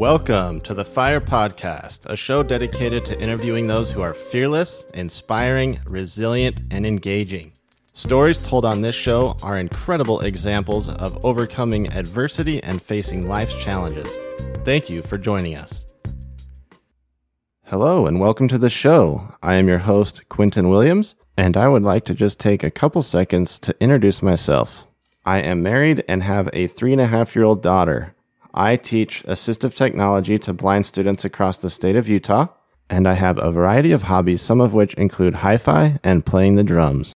Welcome to the Fire Podcast, a show dedicated to interviewing those who are fearless, inspiring, resilient, and engaging. Stories told on this show are incredible examples of overcoming adversity and facing life's challenges. Thank you for joining us. Hello, and welcome to the show. I am your host, Quinton Williams, and I would like to just take a couple seconds to introduce myself. I am married and have a three and a half year old daughter. I teach assistive technology to blind students across the state of Utah, and I have a variety of hobbies, some of which include hi fi and playing the drums.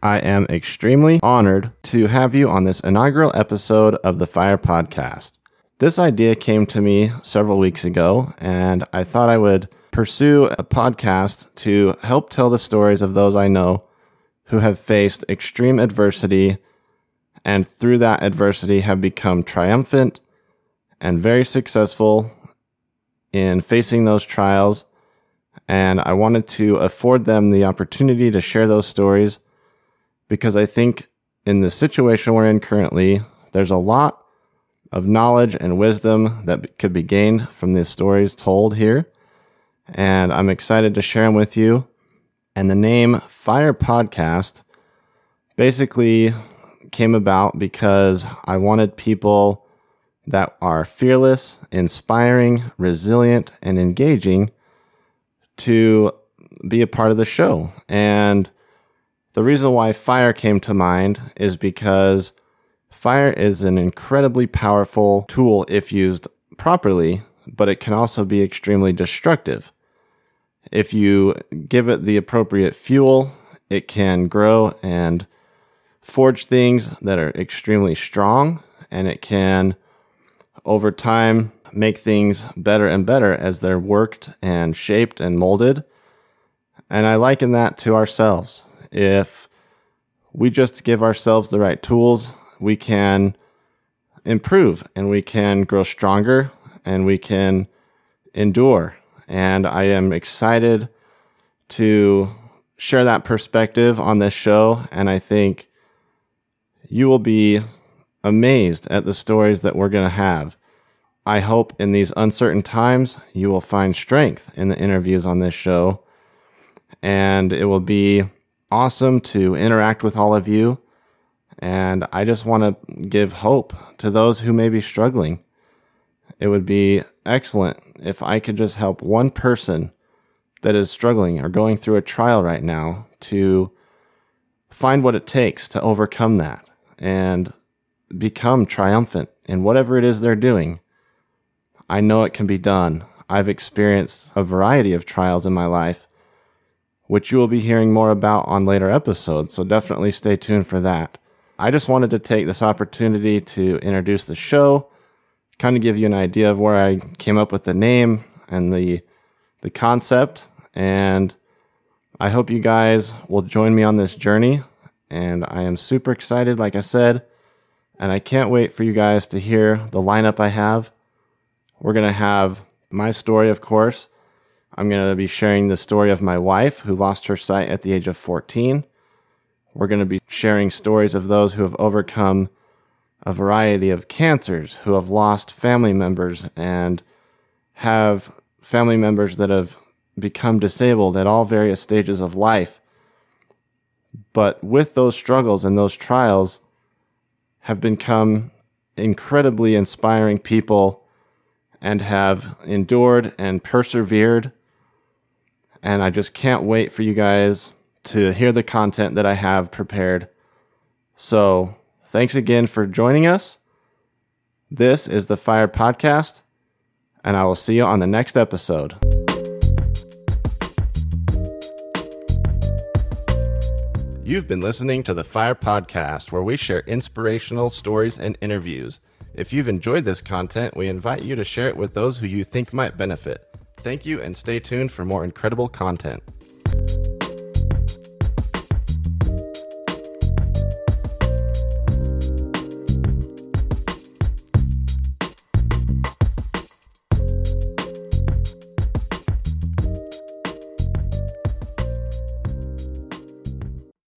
I am extremely honored to have you on this inaugural episode of the Fire Podcast. This idea came to me several weeks ago, and I thought I would pursue a podcast to help tell the stories of those I know who have faced extreme adversity and through that adversity have become triumphant and very successful in facing those trials. And I wanted to afford them the opportunity to share those stories because I think in the situation we're in currently, there's a lot of knowledge and wisdom that could be gained from these stories told here. And I'm excited to share them with you. And the name Fire Podcast basically came about because I wanted people that are fearless, inspiring, resilient, and engaging to be a part of the show. And the reason why fire came to mind is because fire is an incredibly powerful tool if used properly, but it can also be extremely destructive. If you give it the appropriate fuel, it can grow and forge things that are extremely strong, and it can, over time, make things better and better as they're worked and shaped and molded. And I liken that to ourselves. If we just give ourselves the right tools, we can improve and we can grow stronger and we can endure. And I am excited to share that perspective on this show. And I think you will be amazed at the stories that we're going to have. I hope in these uncertain times you will find strength in the interviews on this show. And it will be awesome to interact with all of you. And I just want to give hope to those who may be struggling. It would be excellent if I could just help one person that is struggling or going through a trial right now to find what it takes to overcome that and become triumphant in whatever it is they're doing. I know it can be done. I've experienced a variety of trials in my life, which you will be hearing more about on later episodes, so definitely stay tuned for that. I just wanted to take this opportunity to introduce the show, kind of give you an idea of where I came up with the name and the the concept and I hope you guys will join me on this journey and I am super excited, like I said, and I can't wait for you guys to hear the lineup I have. We're going to have my story, of course. I'm going to be sharing the story of my wife who lost her sight at the age of 14. We're going to be sharing stories of those who have overcome a variety of cancers, who have lost family members, and have family members that have become disabled at all various stages of life but with those struggles and those trials have become incredibly inspiring people and have endured and persevered. And I just can't wait for you guys to hear the content that I have prepared. So, thanks again for joining us. This is the Fire Podcast, and I will see you on the next episode. You've been listening to the Fire Podcast, where we share inspirational stories and interviews. If you've enjoyed this content, we invite you to share it with those who you think might benefit. Thank you and stay tuned for more incredible content.